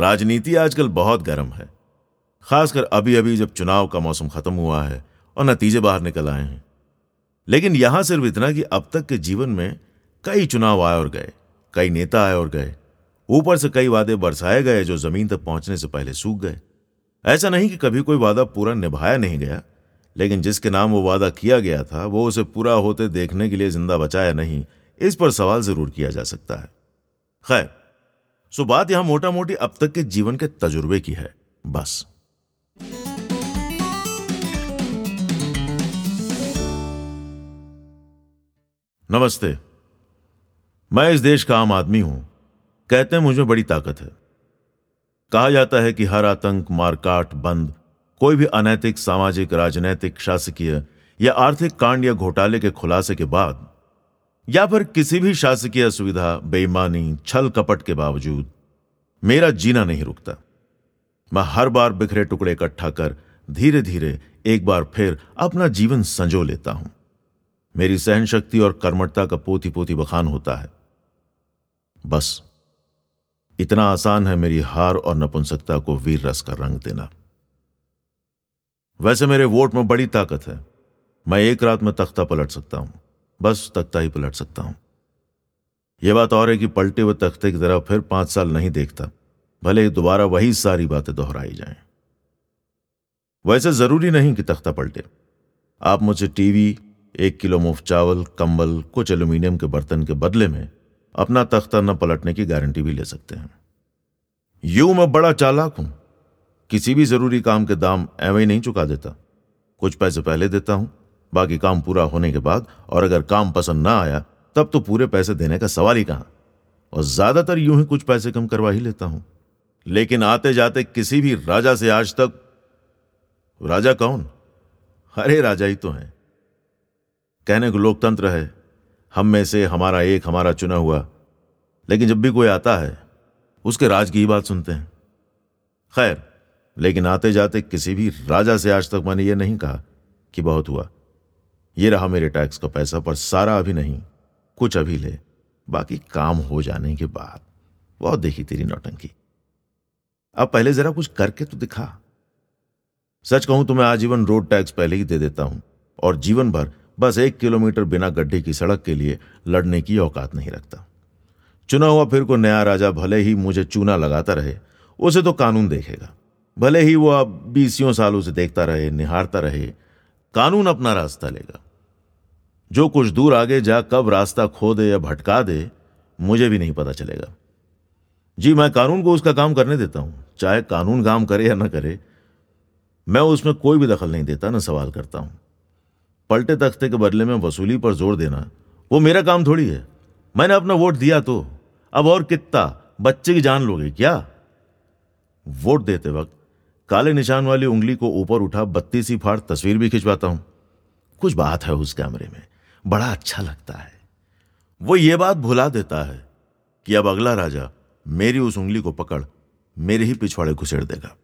राजनीति आजकल बहुत गर्म है। खासकर अभी अभी जब चुनाव का मौसम खत्म हुआ है और नतीजे बाहर निकल आए हैं। लेकिन यहाँ सिर्फ़ इतना कि अब तक के जीवन में कई चुनाव आए और गए, कई नेता आए और गए। ऊपर से कई वादे बरसाए गए जो ज़मीन तक पहुँचने से पहले सूख गए। ऐसा नहीं कि कभी कोई वादा पूरा निभाया नहीं गया, लेकिन जिसके नाम वो वादा किया गया था, वो उसे पूरा होते देखने के लिए ज़िंदा बचाया नहीं, इस पर सवाल ज़रूर किया जा सकता है। खैर सो बात यहाँ मोटा मोटी अब तक के जीवन के तजुर्बे की है, बस। नमस्ते। मैं इस देश का आम आदमी हूँ। कहते हैं मुझमें बड़ी ताकत है। कहा जाता है कि हर आतंक मारकाट बंद, कोई भी अनैतिक, सामाजिक, राजनैतिक, शासकीय या आर्थिक कांड या घोटाले के खुलासे के बाद या फिर किसी भी शासकीय असुविधा, बेईमानी, छल कपट के बावजूद, मेरा जीना नहीं रुकता। मैं हर बार बिखरे टुकड़े इकट्ठा कर धीरे धीरे एक बार फिर अपना जीवन संजो लेता हूँ। मेरी सहन शक्ति और कर्मठता का पोती पोती बखान होता है। बस, इतना आसान है मेरी हार और नपुंसकता को वीर रस का रंग देना। वैसे मेरे वोट में बड़ी ताकत है। मैं एक रात में तख्ता पलट सकता हूँ। बस तख्ता ही पलट सकता हूँ। यह बात और है कि पलटे हुए तख्ते की तरह फिर पाँच साल नहीं देखता, भले ही दोबारा वही सारी बातें दोहराई जाएँ। वैसे ज़रूरी नहीं कि तख्ता पलटे। आप मुझे टीवी, एक किलो मुफ़्त चावल, कंबल, कुछ एल्यूमिनियम के बर्तन के बदले में अपना तख्ता न पलटने की गारंटी भी ले सकते हैं। यूँ मैं बड़ा चालाक हूँ। किसी भी ज़रूरी काम के दाम एवं नहीं चुका देता। कुछ पैसे पहले देता हूँ बाकी काम पूरा होने के बाद और अगर काम पसंद ना आया, तब तो पूरे पैसे देने का सवाल ही कहाँ? और ज़्यादातर यूँ ही कुछ पैसे कम करवा ही लेता हूँ। लेकिन आते जाते किसी भी राजा से आज तक राजा कौन? अरे राजा ही तो हैं। कहने को लोकतंत्र है, हम में से हमारा एक हमारा चुना हुआ। लेकिन जब भी कोई आता है, उसके राज की ही बात सुनते हैं। खैर, लेकिन आते जाते किसी भी राजा से आज तक मैंने ये नहीं कहा कि बहुत हुआ। ये रहा मेरे टैक्स का पैसा, पर सारा अभी नहीं, कुछ अभी ले, बाकी काम हो जाने के बाद। बहुत देखी तेरी नौटंकी। अब पहले जरा कुछ करके तो दिखा। सच कहूँ तो मैं आजीवन रोड टैक्स पहले ही दे देता हूँ, और जीवन भर बस एक किलोमीटर बिना गड्ढे की सड़क के लिए लड़ने की औकात नहीं रखता। चुना हुआ फिर को नया राजा भले ही मुझे चूना लगाता रहे, उसे तो कानून देखेगा। भले ही वो अब बीसियों सालों से देखता रहे, निहारता रहे, कानून अपना रास्ता लेगा। जो कुछ दूर आगे जा कब रास्ता खो दे या भटका दे, मुझे भी नहीं पता चलेगा। जी, मैं कानून को उसका काम करने देता हूँ, चाहे कानून काम करे या ना करे, मैं उसमें कोई भी दखल नहीं देता, ना सवाल करता हूँ। पलटे तख्ते के बदले में वसूली पर ज़ोर देना, वो मेरा काम थोड़ी है। मैंने अपना वोट दिया तो अब और कितना? बच्चे की जान लोगे क्या? वोट देते वक्त काले निशान वाली उंगली को ऊपर उठा बत्तीसी फाड़ तस्वीर भी खिंचवाता हूँ। कुछ बात है उस कैमरे में। बड़ा अच्छा लगता है। वो ये बात भुला देता है कि अब अगला राजा मेरी उस उंगली को पकड़, मेरे ही पिछवाड़े घुसेड़ देगा।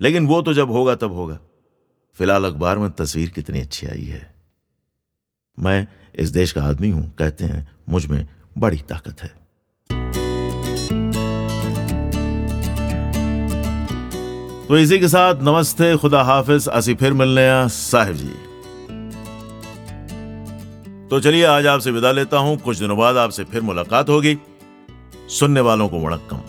लेकिन वो तो जब होगा, तब होगा। फ़िलहाल अखबार में तस्वीर कितनी अच्छी आई है। मैं इस देश का आदमी हूँ, कहते हैं, मुझमें बड़ी ताकत है। तो इसी के साथ नमस्ते, खुदा हाफिज। असी फिर मिलने साहिब जी। तो चलिए आज आपसे विदा लेता हूँ। कुछ दिनों बाद आपसे फिर मुलाकात होगी। सुनने वालों को वणक्कम।